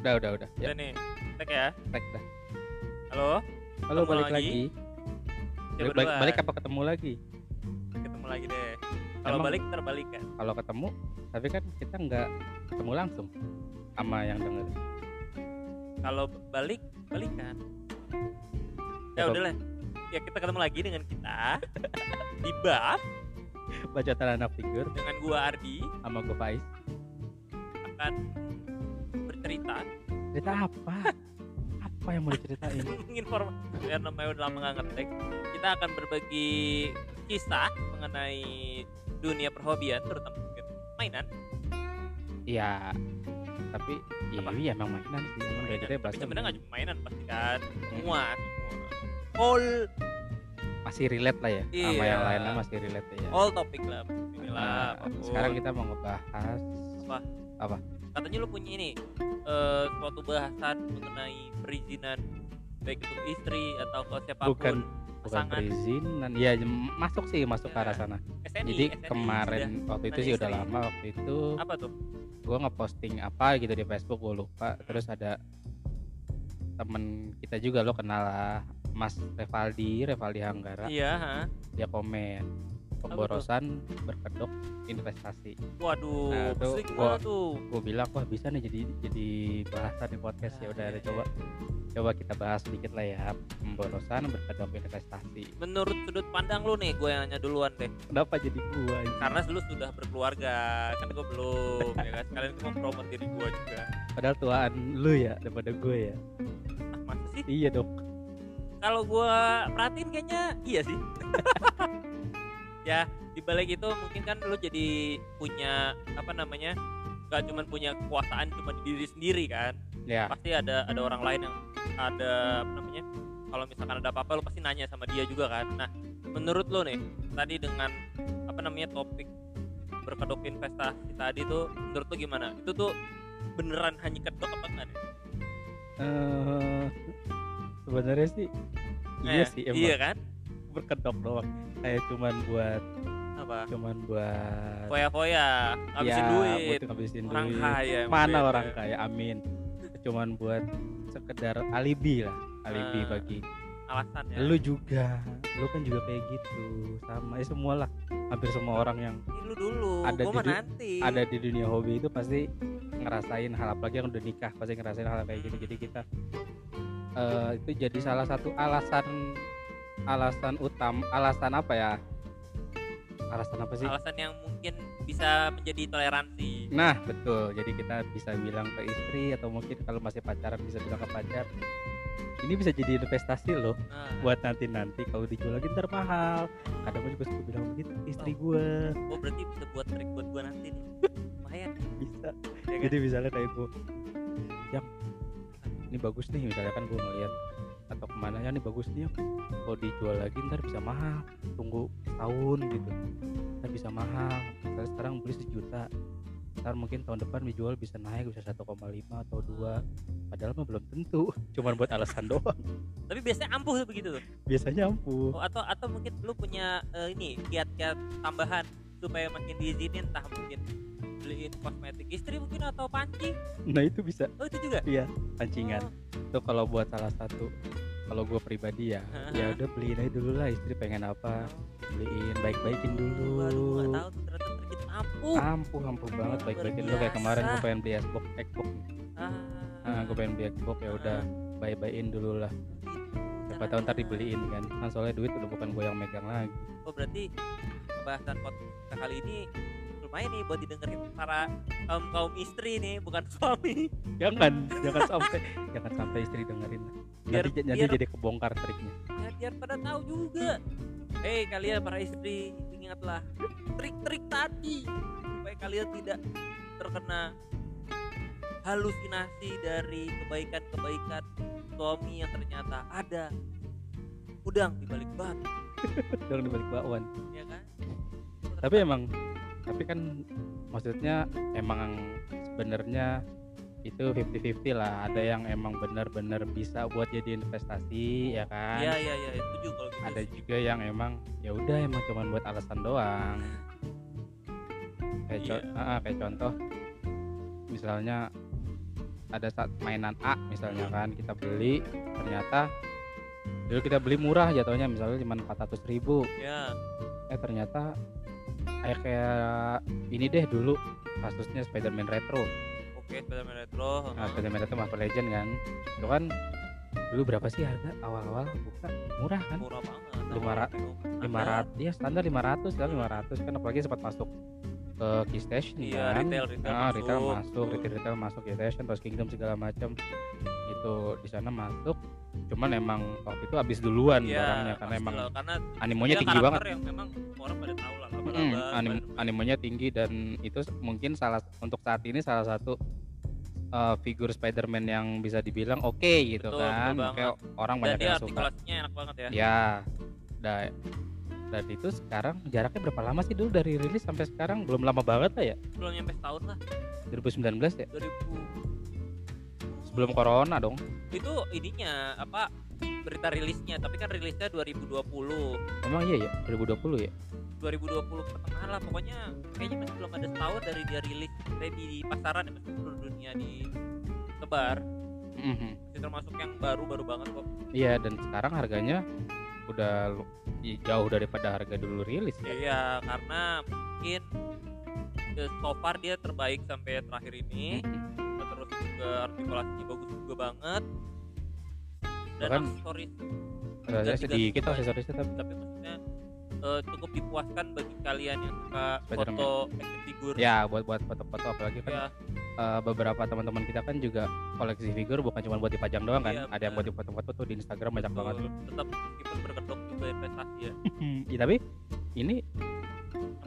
Udah, udah, udah. Ya, Udah nih, tag ya. tag dah. Halo, Halo, Ketemu balik lagi. lagi. siapa Balik, balik, balik apa ketemu lagi? Ketemu lagi deh. Kalau balik terbalik kan. Kalau ketemu, tapi kan kita nggak ketemu langsung sama yang denger. Kalau balik, balikan. Ya Coba- udahlah. Ya kita ketemu lagi dengan kita di bab Bacotan anak figur dengan gua Ardi sama gue Faiz. akan bercerita Cerita apa? apa yang mau diceritain? informasi ya namanya udah lama nggak ngetek kita akan berbagi kisah mengenai dunia perhobian terutama mainan Iya, tapi iya, Apa? iya emang mainan sih. Emang dari mainan kita tapi sebenarnya nggak cuma mainan pasti kan semua semua all masih relate lah ya sama Iya. yang lainnya masih relate ya. all topik lah inilah Nah, apa pun. sekarang kita mau ngebahas katanya lu punya ini eh suatu bahasan mengenai perizinan baik untuk istri atau ke siapa pun Bukan, bukan perizinan. Iya, jem- masuk sih masuk ke arah Ya. sana. SNI, Jadi SNI kemarin waktu itu sih udah lama waktu itu apa tuh gue ngeposting apa gitu di Facebook gue lupa terus ada temen kita juga lo kenal lah Mas Revaldi Revaldi Hanggara iya ha? dia komen pemborosan berkedok investasi. Waduh Nah, pusing gua- tuh. gue bilang wah bisa nih jadi jadi bahasan di podcast ya. Udah ada iya, coba coba kita bahas sedikit lah ya. Pemborosan berkedok investasi. Menurut sudut pandang lu nih gue yang nanya duluan deh. Kenapa jadi gua ini? karena lu sudah berkeluarga kan gue belum ya kan? Sekalian gue mempromot diri gue juga. Padahal tuaan lu ya daripada gue ya. Ah masa sih? Iya dok kalau gue perhatiin kayaknya iya sih ya dibalik itu mungkin kan lu jadi punya apa namanya gak cuman punya kekuasaan cuma di diri sendiri kan? Ya. Pasti ada ada orang lain yang ada apa namanya kalau misalkan ada apa-apa lu pasti nanya sama dia juga kan? Nah menurut lo nih tadi dengan apa namanya topik berkedok investasi tadi tuh menurut lo gimana? Itu tuh beneran hanya kedok apa enggak nih? eh sebenarnya sih iya Eh, sih emang. iya kan berkedok doang. Kayak cuman buat apa? cuman buat foya-foya ngabisin ya, duit. ngabisin orang duit. kaya mana beda. orang kaya amin. Cuman buat sekedar alibi lah alibi Ah. bagi alasan ya lu juga. Lu kan juga kayak gitu. Sama ya semua lah hampir semua orang yang lu dulu. Ada gua di nanti. ada di dunia hobi itu pasti ngerasain hal apalagi yang udah nikah pasti ngerasain hal kayak gitu jadi kita eh, itu jadi salah satu alasan alasan utama alasan apa ya? Alasan apa sih? Alasan yang mungkin bisa menjadi toleransi. Nah betul, jadi kita bisa bilang ke istri atau mungkin kalau masih pacaran bisa bilang ke pacar ini bisa jadi investasi loh nah, buat nanti-nanti kalau dijual lagi ntar mahal. Kadang gue juga suka bilang begitu istri gue gua. Berarti bisa buat trik buat gua nanti nih. Lumayan. Bisa. Ya kan? jadi misalnya kayak gue yang ini bagus nih misalnya kan gue ngeliat atau ke mana ya ini bagus nih kalau dijual lagi ntar bisa mahal tunggu tahun gitu. Ntar bisa mahal misalnya sekarang beli sejuta ntar mungkin tahun depan dijual bisa naik bisa 1,5 atau dua. Padahal mah belum tentu cuman buat alasan doang. Tapi biasanya ampuh tuh begitu tuh? Biasanya ampuh. Oh, atau atau mungkin lu punya eh, ini kiat-kiat tambahan supaya makin diizinin entah mungkin beliin kosmetik istri mungkin atau panci nah itu bisa. Oh itu juga? Iya pancingan. Oh, itu kalau buat salah satu kalau gue pribadi ya ya udah beliin aja dulu lah istri pengen apa beliin baik-baikin dulu. waduh nggak tahu tuh ternyata ampuh. Ampuh ampuh banget baik-baikin. Dulu kayak kemarin gue pengen beli Xbox Xbox ah, nah, gue pengen beli Xbox ya udah bye-byein dulu lah. Siapa tahu ntar dibeliin kan. Kan soalnya duit udah bukan gue yang megang lagi. Oh berarti pembahasan podcast kali ini lumayan nih buat didengerin para kaum kaum istri nih bukan suami. Jangan jangan sampai jangan sampai istri dengerin Biar- nanti, nanti biar- jadi kebongkar triknya. Ya biar pada tahu juga. Hei kalian para istri ingatlah trik-trik tadi supaya kalian tidak terkena halusinasi dari kebaikan-kebaikan suami yang ternyata ada udang di balik batu jangan dibalik bakwan. Ya kan? Tapi emang tapi kan maksudnya emang sebenarnya itu 50-50 lah. Ada yang emang benar-benar bisa buat jadi investasi ya kan? Iya iya iya. Setuju kalau gitu ada juga yang emang ya udah emang cuman buat alasan doang. Kayak, co- Iya. ah, ah, kayak contoh. Misalnya ada saat mainan A misalnya kan kita beli ternyata dulu kita beli murah jatuhnya misalnya cuma 400 ribu. Ya eh ternyata kayak kayak ini deh dulu kasusnya Spider-Man Retro. Oke Spider-Man Retro nah. Spider-Man Retro Marvel Legend kan. Itu kan dulu berapa sih harga? Awal-awal buka murah kan? Murah banget Lima ra- lima ratus ya standar 500 kan 500 kan apalagi sempat masuk ke Keystation iya kan. retail retail Ah, masuk retail masuk, retail retail masuk ya Station, terus Kingdom segala macam itu di sana masuk. Cuman emang waktu itu habis duluan Iya, barangnya karena emang karena animonya tinggi banget. yang memang orang pada tahu Mm, laba-laba anim, animonya tinggi dan itu mungkin salah untuk saat ini salah satu uh, figur Spider-Man yang bisa dibilang oke gitu Betul, kan. betul Makanya orang dan banyak dia yang suka. artikulasinya enak banget ya. Ya. Da, dan itu sekarang jaraknya berapa lama sih dulu dari rilis sampai sekarang? Belum lama banget lah ya? Belum nyampe setahun lah. 2019 ya? 2000 sebelum corona dong. Itu ininya apa berita rilisnya tapi kan rilisnya 2020 emang iya ya? 2020 ya 2020 pertengahan lah pokoknya kayaknya masih belum ada setahun dari dia rilis dari di pasaran ya masih seluruh dunia disebar Mhm. masih termasuk yang baru baru banget kok Iya dan sekarang harganya udah jauh daripada harga dulu rilis ya. iya karena mungkin eh, so far dia terbaik sampai terakhir ini Mhm. terus juga artikulasinya bagus juga banget dan Bahkan- aksesoris Rasanya sedikit aksesorisnya tapi tapi maksudnya eh, cukup dipuaskan bagi kalian yang suka Spider-Man. foto action figure. Ya buat buat foto-foto apalagi kan ya eh, beberapa teman-teman kita kan juga koleksi figur bukan cuma buat dipajang doang kan? Iya, ada yang buat dipoto-foto tuh di Instagram banyak banget betul. tetap meskipun berkedok juga investasi ya. Ya, tapi ini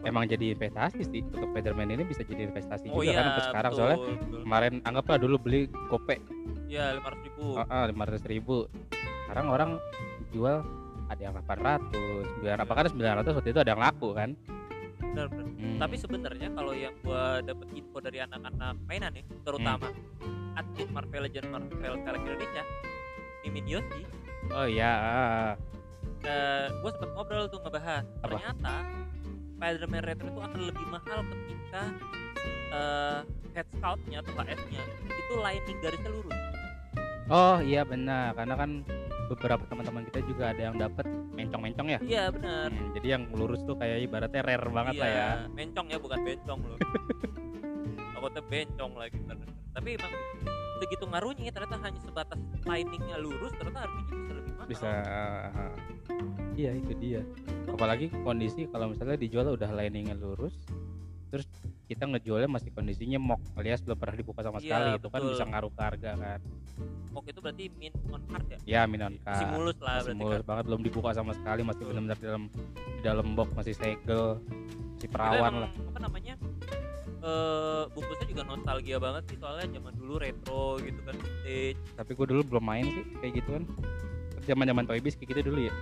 emang jadi investasi sih. Untuk Spider-Man ini bisa jadi investasi oh juga iya kan sampai sekarang. Betul, soalnya betul. kemarin anggaplah dulu beli gope ya lima ratus ribu. Lima ratus ribu. Sekarang orang jual ada yang 800 900 apa kan 900 waktu itu ada yang laku kan benar benar Hmm. tapi sebenarnya kalau yang gua dapet info dari anak-anak mainan nih terutama Hmm. admin Marvel Legends Marvel Select Indonesia Mimin Yoshi oh iya eh gue sempet ngobrol tuh ngebahas Apa? ternyata Spider-Man Retro itu akan lebih mahal ketika eh head scoutnya atau HS-nya itu lining garisnya lurus Oh iya benar karena kan beberapa teman-teman kita juga ada yang dapat mencong-mencong ya. iya benar Hmm, jadi yang lurus tuh kayak ibaratnya rare banget lah ya. iya mencong ya bukan bencong loh takutnya bencong lagi ntar. tapi emang segitu ngaruhnya ternyata hanya sebatas liningnya lurus ternyata harganya bisa lebih mahal Bisa uh, Iya itu dia. Apalagi kondisi kalau misalnya dijual udah liningnya lurus terus kita ngejualnya masih kondisinya mock alias belum pernah dibuka sama Iya, sekali itu kan bisa ngaruh ke harga kan? Oke itu berarti min on card ya? Ya minon masih mulus lah masih mulus kan. banget belum dibuka sama sekali masih benar-benar di dalam di dalam box masih segel masih perawan lah. apa namanya eh bungkusnya juga nostalgia banget sih soalnya zaman dulu retro gitu kan vintage. Tapi gue dulu belum main sih kayak gitu kan. Zaman zaman Toy Biz kayak gitu dulu ya.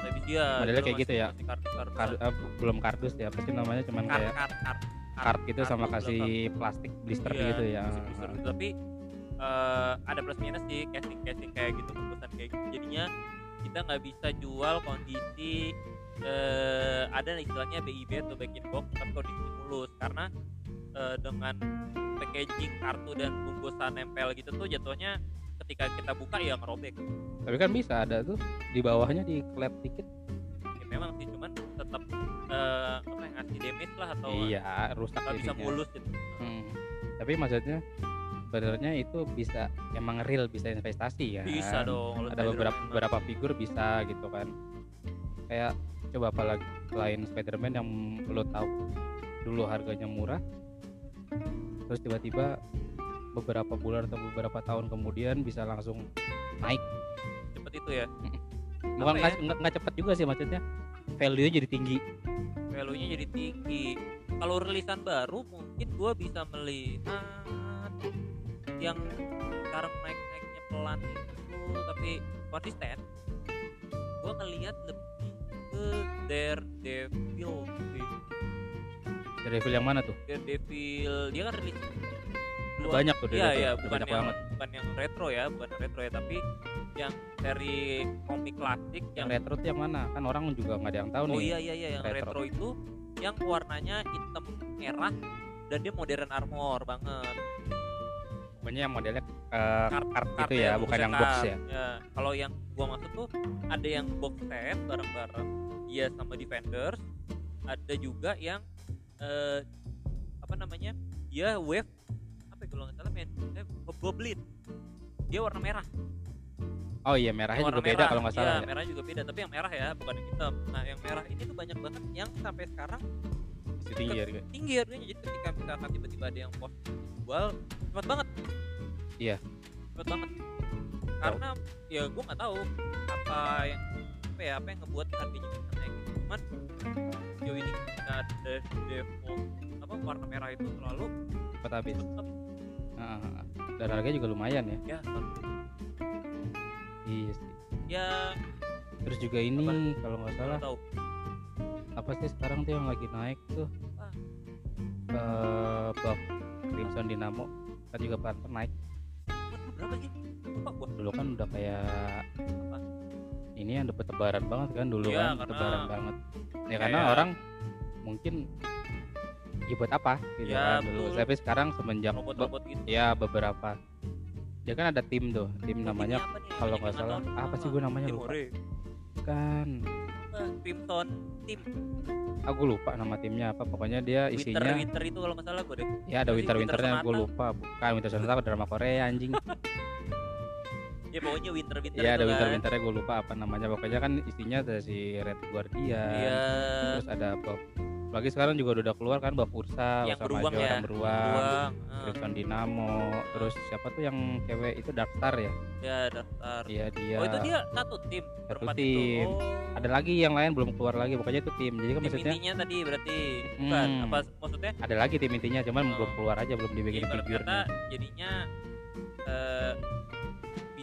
Tapi dia Modelnya dulu kayak gitu ya? masih kartu-kartu Kard, eh, belum kardus ya apa sih namanya cuman kart kayak kart kart kart gitu sama kasih plastik blister Iya, gitu ya. blister. Gitu. tapi eh, ada plus minus sih casing casing kayak gitu bungkusan kayak gitu. Jadinya kita nggak bisa jual kondisi eh, ada istilahnya BIB atau back in box tapi kondisi mulus. Karena eh, dengan packaging kartu dan bungkusan nempel gitu tuh jatuhnya ketika kita buka ya ngerobek. Tapi kan bisa ada tuh di bawahnya di klep dikit. Ya memang sih cuman tetap yang ngasih damage lah atau iya rusak nggak bisa mulus gitu. Hmm. tapi maksudnya sebenarnya itu bisa emang real bisa investasi ya bisa dong ada beberapa beberapa figur bisa gitu kan. Kayak coba apalagi selain Spider-Man yang lo tahu dulu harganya murah terus tiba-tiba beberapa bulan atau beberapa tahun kemudian bisa langsung naik. Cepet itu ya? Bukan nggak nggak cepet juga sih maksudnya value jadi tinggi value nya jadi tinggi. Kalau rilisan baru mungkin gua bisa melihat yang sekarang naik naiknya pelan itu tapi konsisten gua ngelihat lebih ke Daredevil dari film yang mana tuh? Daredevil dia kan rilis banyak tuh Iya Daredevil. iya Udah bukan banyak yang banget. bukan yang retro ya bukan retro ya tapi yang dari komik klasik yang yang, retro tuh yang mana kan orang juga nggak ada yang tahu oh nih iya iya iya yang retro. retro. itu yang warnanya hitam merah dan dia modern armor banget pokoknya yang modelnya eh, Kart- kart kart gitu ya, bukan bungkusnya yang box kart. ya. Kalau yang gua maksud tuh ada yang box set bareng-bareng dia sama Defenders, ada juga yang eh, apa namanya? Dia wave apa ya kalau nggak salah main eh, Goblin. Dia warna merah. Oh iya merahnya juga beda merah. kalau nggak salah Iya, ya. merah juga beda, tapi yang merah ya, bukan yang hitam. Nah, yang merah ini tuh banyak banget yang sampai sekarang Masih tinggi harga. tinggi harganya. Jadi ketika misalkan tiba-tiba ada yang post jual, cepat banget. Iya. Cepat banget. Karena ya gue nggak tahu apa yang apa ya apa yang ngebuat harganya bisa naik. Cuman sejauh ini ketika ada default apa warna merah itu selalu Cepat habis. tetap Heeh. Dan harganya juga lumayan ya. ya selalu. Iya sih. ya Terus juga ini kalau nggak salah tahu apa sih sekarang tuh yang lagi naik tuh Apa? eh buff Crimson Dynamo kan juga pelan naik berapa sih? Lupa gua. dulu kan udah kayak Apa? ini yang dapat tebaran banget kan dulu Iya, kan karena tebaran banget ya karena kayak- orang mungkin ya buat apa gitu Ya, kan dulu betul. tapi sekarang semenjak Robot-robot gitu. ya beberapa dia kan ada tim tuh tim namanya kalau nggak salah apa sih gue namanya Tim lupa Ore. kan Apa? Crimson Team aku lupa nama timnya apa pokoknya dia Winter isinya Winter itu kalau nggak salah gue deh. ya ada winter Winter winternya gue lupa bukan winter sonata drama Korea anjing Ya pokoknya Winter Winter Iya ada winter kan. winternya gue lupa apa namanya pokoknya kan isinya ada si Red Guardian Iya. terus ada buff lagi sekarang juga udah keluar kan buff Ursa Yang beruang Major ya. yang beruang Ruang. ah, Crimson Dynamo terus siapa tuh yang cewek itu Dark Star ya Ya daftar. iya dia Oh itu dia satu tim. Satu tim. Itu. Oh. ada lagi yang lain belum keluar lagi pokoknya itu tim jadi kan Tim maksudnya intinya tadi berarti bukan Hmm. apa maksudnya? ada lagi tim intinya cuman Oh. belum keluar aja belum dibikin ibarat figure kata jadinya eh,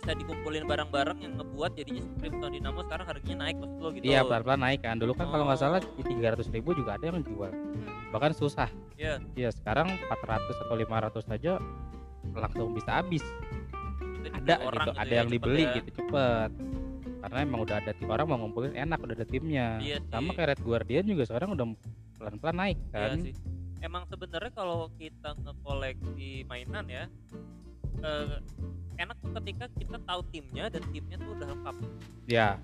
bisa dikumpulin barang-barang yang ngebuat jadinya Crimson Dynamo sekarang harganya naik maksud lo gitu. iya pelan-pelan naik kan dulu kan kalau nggak salah Oh. di tiga ratus ribu juga ada yang jual bahkan susah Iya. Iya sekarang 400 atau 500 saja langsung bisa habis ada orang gitu, ya, ada yang cepet dibeli ya. gitu cepet karena emang udah ada tim orang mau ngumpulin enak udah ada timnya Iya sama sih. kayak Red Guardian juga sekarang udah pelan-pelan naik Iya kan sih. Emang sebenarnya kalau kita ngekoleksi mainan ya eh, enak tuh ketika kita tahu timnya dan timnya tuh udah lengkap. Ya.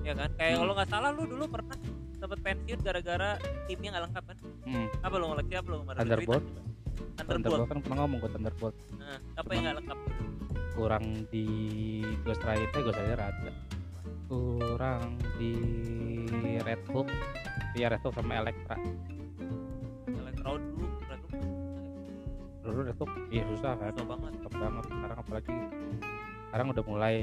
Ya kan? Kayak Hmm. kalau nggak salah lu dulu pernah dapat pensiun gara-gara timnya nggak lengkap kan? Hmm. apa lu ngoleksi apa lu kemarin? Thunderbolt. Thunderbolt. Kan pernah ngomong gue Thunderbolt. Nah apa yang nggak lengkap? kurang di Ghost Rider Ghost Rider ada. Kurang di Red Hook. Iya Red Hook sama Elektra. Electro dulu dulu Hook iya susah kan. Susah banget. Susah banget. Sekarang apalagi sekarang udah mulai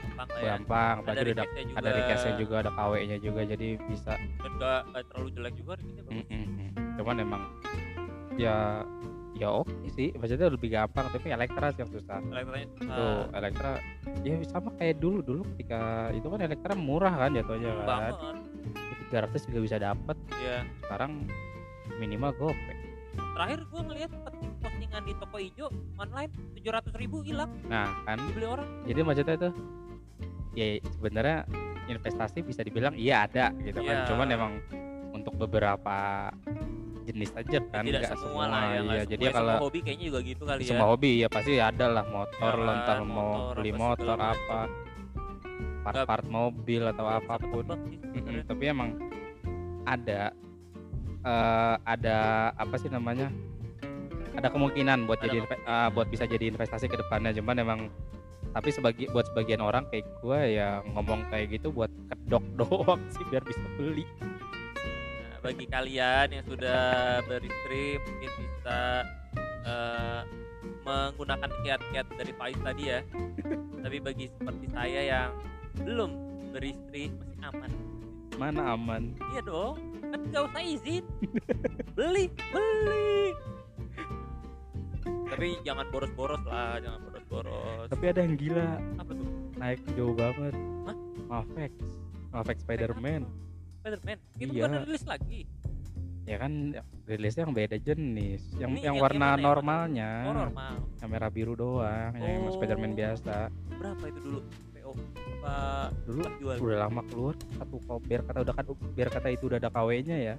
gampang lah ya. gampang ada udah juga ada requestnya juga ada KW nya juga jadi bisa. Dan nggak terlalu jelek juga Mm-mm. cuman emang ya ya oke sih. Maksudnya lebih gampang tapi Elektra sih yang susah. Elektronya susah tuh Elektra ya sama kayak dulu dulu ketika itu kan Elektra murah kan jatuhnya kan. tiga ratus juga bisa dapat ya sekarang minimal gope terakhir gua ngeliat postingan di toko hijau online tujuh ratus ribu hilang. Nah kan. Dibeli orang. Jadi maksudnya itu ya sebenarnya investasi bisa dibilang iya ada gitu kan. Iya. cuman emang untuk beberapa jenis aja kan tidak nggak semua, lah ya iya. jadi semua, kalau semua hobi kayaknya juga gitu kali ya. Semua hobi ya pasti ada lah. Motor Ya lo entar mau beli motor apa part-part mobil atau apa pun. Mm-mm, sebenarnya. tapi emang ada eh, ada apa sih namanya ada kemungkinan buat Ada jadi ah, buat bisa jadi investasi ke depannya cuman emang tapi sebagi buat sebagian orang kayak gue ya ngomong kayak gitu buat kedok doang sih biar bisa beli Nah, bagi kalian yang sudah beristri mungkin bisa eh, menggunakan kiat-kiat dari Faiz tadi ya. Tapi bagi seperti saya yang belum beristri masih aman. Mana aman Iya dong, kan nggak usah izin. beli, beli. Tapi jangan boros-boros lah, jangan boros-boros. tapi ada yang gila Apa tuh? naik jauh banget Hah? Maverick Maverick Spider-Man Spiderman. Itu Iya. bukan rilis lagi. ya kan rilisnya yang beda jenis yang Ini yang yang warna gimana ya, normalnya Oh, normal. yang merah biru doang yang Oh. Spider-Man biasa Berapa itu dulu? PO apa dulu jual? udah lama keluar satu biar kata udah kan biar kata itu udah ada KW-nya ya.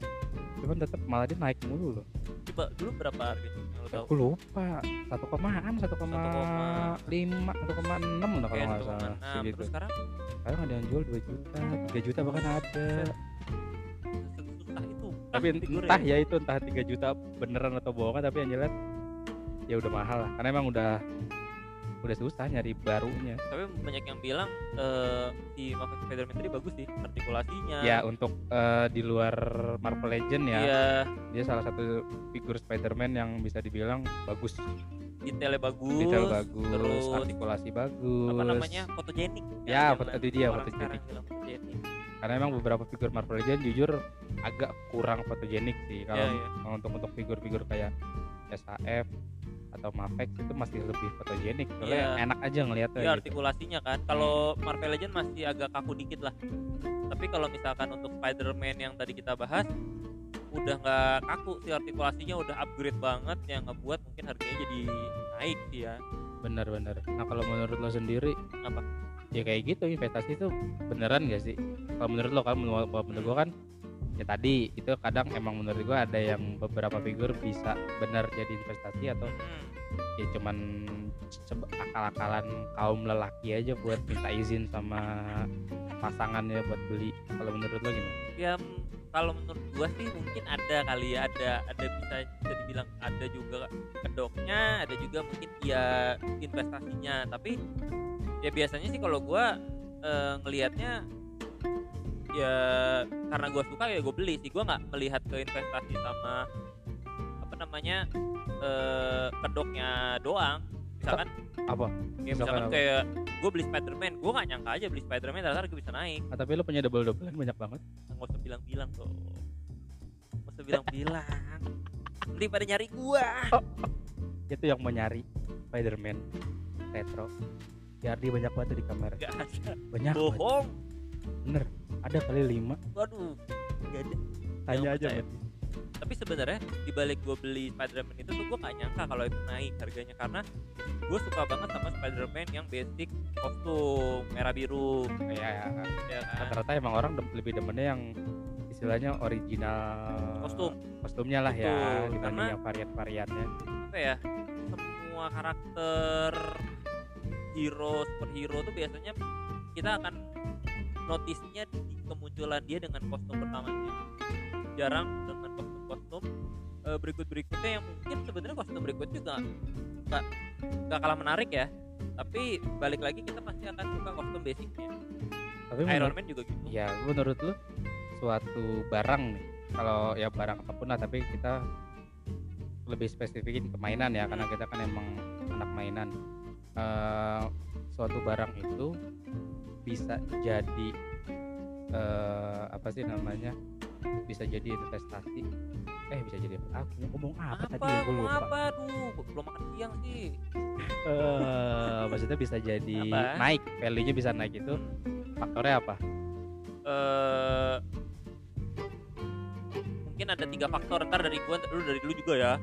Cuman tetap malah dia naik mulu loh. Be- dulu berapa harganya yang aku lupa satu komaan satu koma lima satu koma enam lah kalau Kayak nggak salah 1,6. segitu. Terus sekarang? Sekarang ada yang jual 2 juta 3 juta bahkan ada. Sesusah itu tapi Ah, entah ya. itu entah 3 juta beneran atau bohongan tapi yang jelas ya udah mahal lah. Karena emang udah udah susah nyari barunya. Tapi banyak yang bilang eh, si Marvel Spider-Man tadi bagus sih artikulasinya. Ya untuk eh, di luar Marvel Legend ya Iya, dia salah satu figur Spider-Man yang bisa dibilang bagus. Detailnya bagus detail bagus terus artikulasi bagus. apa namanya fotogenik Ya, Yang foto- itu dia, fotogenik. karena emang beberapa figur Marvel Legend jujur agak kurang fotogenik sih. Kalau Iya, iya. untuk untuk figur-figur kayak SHF atau Mafex itu masih lebih fotogenik soalnya Iya. enak aja ngeliatnya ya gitu. artikulasinya kan kalau Marvel Legend masih agak kaku dikit lah tapi kalau misalkan untuk Spider-Man yang tadi kita bahas udah nggak kaku sih artikulasinya udah upgrade banget yang ngebuat mungkin harganya jadi naik sih ya bener-bener nah kalau menurut lo sendiri Apa? ya kayak gitu investasi itu beneran gak sih kalau menurut lo kan menurut, menurut gua kan ya tadi itu kadang emang menurut gua ada yang beberapa figur bisa benar jadi investasi atau Hmm. ya cuman akal-akalan kaum lelaki aja buat minta izin sama pasangannya buat beli kalau menurut lo gimana? ya kalau menurut gua sih mungkin ada kali ya ada ada bisa bisa dibilang ada juga kedoknya ada juga mungkin ya investasinya tapi ya biasanya sih kalau gua eh, ngelihatnya ya karena gua suka ya gue beli sih gua nggak melihat ke investasi sama apa namanya eh, kedoknya doang misalkan Apa? ya misalkan misalkan apa? kayak gue beli Spiderman gue nggak nyangka aja beli Spiderman ternyata harga bisa naik Ah, tapi lo punya double doublean banyak banget. nggak usah bilang-bilang tuh nggak usah bilang-bilang nanti pada nyari gua Itu yang mau nyari Spider-Man retro. Ardi banyak banget di ada Banyak banget. bohong Bener. Ada kali lima. waduh nggak ada Tanya aja. percaya. Bang. tapi sebenarnya dibalik gue beli Spiderman itu tuh gue nggak nyangka kalau itu naik harganya karena gue suka banget sama Spiderman yang basic kostum merah biru Ya, ya kan rata-rata emang orang lebih demennya yang istilahnya original kostum kostumnya lah ya Betul, dibanding karena- yang varian-variannya. apa ya semua karakter hero superhero tuh biasanya kita akan notisnya di kemunculan dia dengan kostum pertamanya. Jarang dengan kostum-kostum eh, berikut-berikutnya yang mungkin sebenarnya kostum berikut juga nggak nggak kalah menarik ya. Tapi balik lagi kita pasti akan suka kostum basicnya. Tapi Iron menurut, Man juga gitu. ya menurut lu suatu barang nih. Kalau ya barang apa pun lah tapi kita lebih spesifikin ke mainan ya karena kita kan emang anak mainan. Eh, suatu barang itu bisa jadi eh, apa sih namanya bisa jadi investasi. Eh bisa jadi aku ngomong apa, apa tadi? Gue mau lupa. Apa? Aduh belum makan siang sih. Eh, maksudnya bisa jadi Apa? naik value nya bisa naik itu faktornya apa? Eh mungkin ada tiga faktor ntar dari gua lu dari dulu juga ya.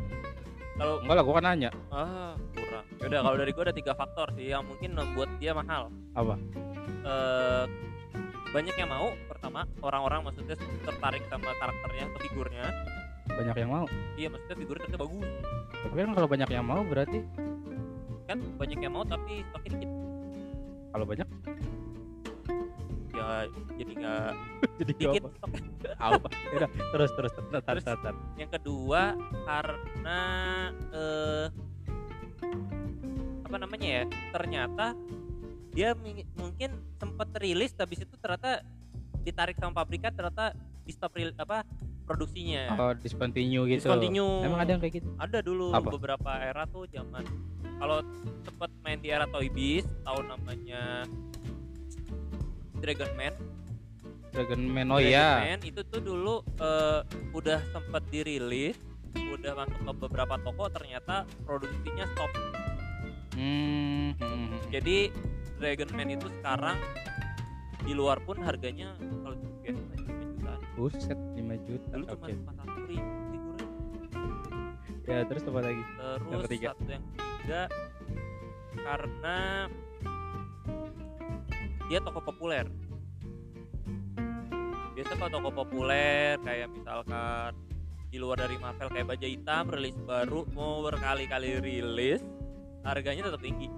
Kalau enggak lah gue kan nanya. Ah kurang. Udah kalau dari gua ada tiga faktor sih yang mungkin membuat dia mahal. Apa eh banyak yang mau pertama orang-orang maksudnya tertarik sama karakternya atau figurnya. Banyak yang mau. Iya maksudnya figurnya ternyata bagus. Tapi kan kalau banyak yang mau berarti? Kan banyak yang mau tapi stoknya dikit. Kalau banyak? Ya jadi nggak jadi dikit. apa Yaudah, terus terus tar, Terus- tar, tar. yang kedua karena eh apa namanya ya ternyata dia mungkin sempat rilis habis itu ternyata ditarik sama pabrikan ternyata di stop ril- apa produksinya oh discontinue gitu Discontinue. emang ada yang kayak gitu ada dulu Apa? beberapa era tuh zaman kalau sempat main di era Toy Biz tahun namanya Dragon Man Dragon Man oh Dragon iya Man itu tuh dulu eh, udah sempat dirilis udah masuk ke beberapa toko ternyata produksinya stop hmm, hmm, hmm. jadi Dragon Man itu sekarang di luar pun harganya kalau biasa 5 jutaan. Buset 5 juta. Dulu cuma 41 ribu figurnya ya terus apa lagi? Terus ketiga. satu yang ketiga karena dia toko populer. Biasa kalau toko populer kayak misalkan di luar dari Marvel kayak baja hitam rilis baru mau berkali-kali rilis harganya tetap tinggi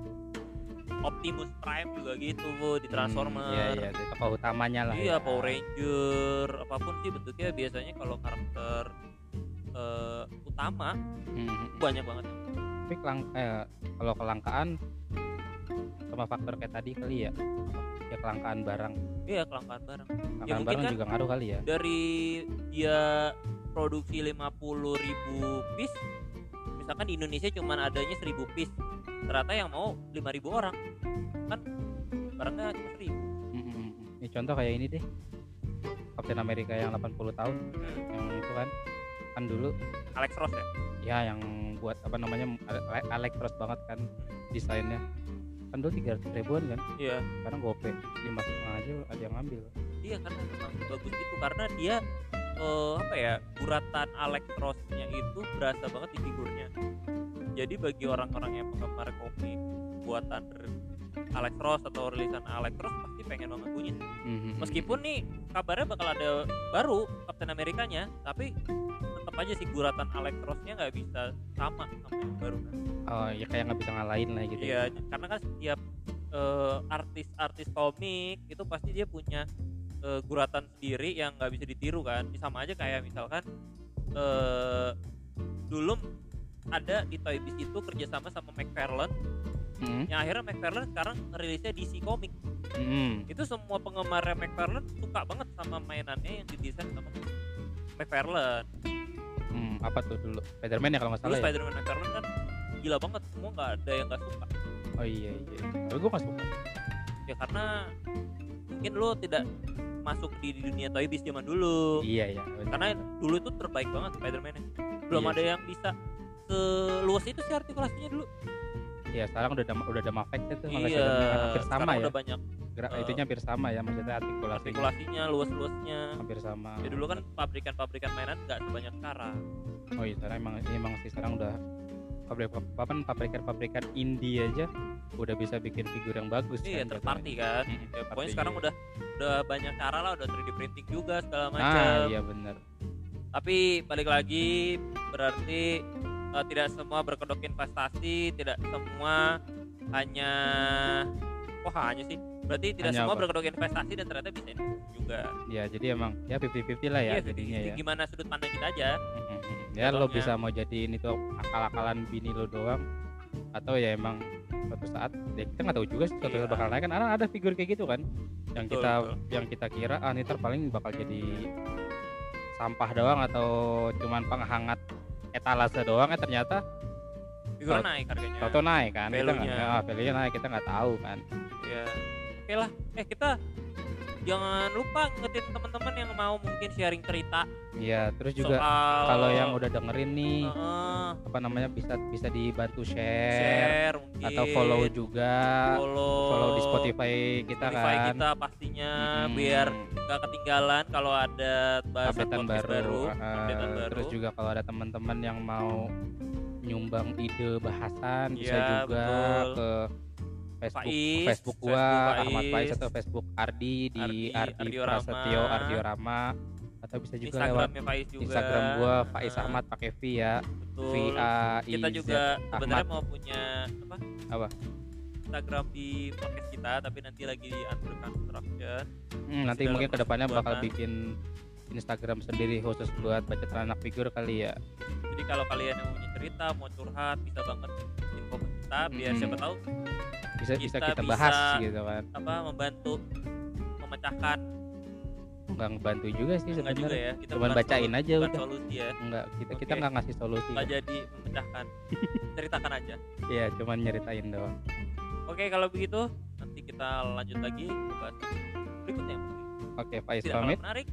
Optimus Prime juga gitu bu di Transformer. iya iya di tokoh utamanya lah Iya, ya. Power Ranger apa pun sih bentuknya biasanya kalau karakter eh, utama Mhm. banyak banget. Tapi kelang eh, kalau kelangkaan sama faktor kayak tadi kali ya? Ya kelangkaan barang. Iya kelangkaan barang. Kelangkaan mungkin barang kan- juga ngaruh kali ya? dari dia produksi 50.000 ribu piece misalkan di Indonesia cuma adanya 1000 piece ternyata yang mau 5.000 orang. Kan barangnya cuma 1000 Mhm. ini contoh kayak ini deh. Captain America yang 80 tahun hmm. yang itu kan. Kan dulu Alex Ross ya? Ya yang buat apa namanya Ale- Alex Ross banget kan desainnya. Kan dulu 300 ribuan kan? Iya. Sekarang gope lima setengah aja ada yang ngambil. Iya karena memang bagus itu karena dia eh, apa ya guratan Alex Ross-nya itu berasa banget di figurnya jadi bagi orang-orang yang penggemar komik buatan Alex Ross atau rilisan Alex Ross pasti pengen banget punya. Mhm. meskipun nih kabarnya bakal ada baru Captain Amerikanya tapi tetap aja sih guratan Alex Ross-nya nggak bisa sama sama yang baru. Kan oh ya kayak nggak bisa ngalahin lah gitu iya karena kan setiap eh, artis-artis komik itu pasti dia punya eh, guratan sendiri yang nggak bisa ditiru kan. Sama aja kayak misalkan eh dulu ada di Toy Biz itu kerjasama sama McFarlane. Mhm. yang akhirnya McFarlane sekarang ngerilisnya DC Comics. Mhm. itu semua penggemar McFarlane suka banget sama mainannya yang didesain sama McFarlane. Hmm, apa tuh dulu? Spiderman ya kalau nggak dulu salah ya? Spider-Man McFarlane kan gila banget semua nggak ada yang nggak suka. Oh iya iya. Tapi gue nggak suka. Ya karena mungkin lo tidak masuk di, dunia Toy Biz zaman dulu. Iya iya. Karena dulu itu terbaik banget Spider-Man belum Iya ada yang bisa seluas itu sih artikulasinya dulu. Iya sekarang udah ada udah ada Mafex itu iya Spiderman hampir sama ya. udah banyak gerak eh, itunya hampir sama ya maksudnya artikulasinya artikulasinya luas-luasnya. Hampir sama. Ya dulu kan pabrikan-pabrikan mainan nggak sebanyak sekarang. Oh iya sekarang emang emang sih sekarang udah pabrik papan pabrikan-pabrikan indie aja udah bisa bikin figur yang bagus iya kan third party kan. Mm, ya, pokoknya sekarang udah udah banyak cara lah udah 3D printing juga segala nah macam iya bener. Tapi balik lagi berarti eh, tidak semua berkedok investasi tidak semua hanya wah hanya sih berarti tidak Hanya semua apa? berkedok investasi dan ternyata bisa juga ya jadi emang ya 50-50 lah ya Iya, jadinya jadi ya gimana sudut pandang kita aja ya lo bisa mau jadiin itu akal-akalan bini lo doang atau ya emang suatu saat ya kita nggak tahu juga sih suatu Iya. saat bakal naik kan ada ada figur kayak gitu kan yang Betul, kita betul. yang kita kira ah ini ntar paling bakal jadi sampah doang atau cuman penghangat etalase doang eh ternyata. Tau- naik harganya. Toto naik kan kita Value-nya. nggak ah, value-nya naik kita nggak tahu kan. Ya oke lah. Eh kita jangan lupa ngetin teman-teman yang mau mungkin sharing cerita. Iya terus juga soal kalau yang udah dengerin nih Heeh, apa namanya bisa bisa dibantu share, share mungkin. atau follow juga. Follow, follow di Spotify kita Spotify kan. kita pastinya Mm-mm. biar nggak ketinggalan kalau ada bahasan updatean baru, baru, uh, updatean baru. terus juga kalau ada teman-teman yang mau nyumbang ide bahasan bisa Iya, juga betul. ke Facebook Faiz, Facebook gua Facebook Ahmad Faiz. Atau Facebook Ardi di Ardi, Prasetyo Rama. Ardio Rama atau bisa juga lewat Faiz juga Instagram gua Faiz Nah, Ahmad pakai V ya betul. V A I kita juga sebenarnya Ahmad. mau punya apa Apa? Instagram di podcast kita tapi nanti lagi di under construction Hmm, nanti mungkin ke depannya bakal bikin Instagram sendiri khusus buat baca anak figur kali ya jadi kalau kalian yang punya cerita mau curhat bisa banget info kita biar Mm-mm. siapa tahu bisa bisa Kita kita bahas bisa- gitu kan. apa membantu memecahkan. Nggak ngebantu juga sih sebenarnya. ya kita Cuman bukan bacain aja bukan udah. solusi ya. Nggak kita kita Oke. nggak ngasih solusi. Nggak jadi memecahkan. Ceritakan aja. Ya cuman nyeritain doang. Oke kalau begitu nanti kita lanjut lagi ke bahas berikutnya oke Faiz tidak pamit. menarik.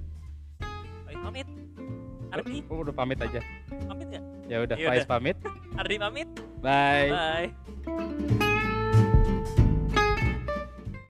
Faiz pamit. Ardi? Oh, udah pamit aja. Pamit nggak? Ya udah Ya Faiz pamit. Ardi pamit. Bye. Bye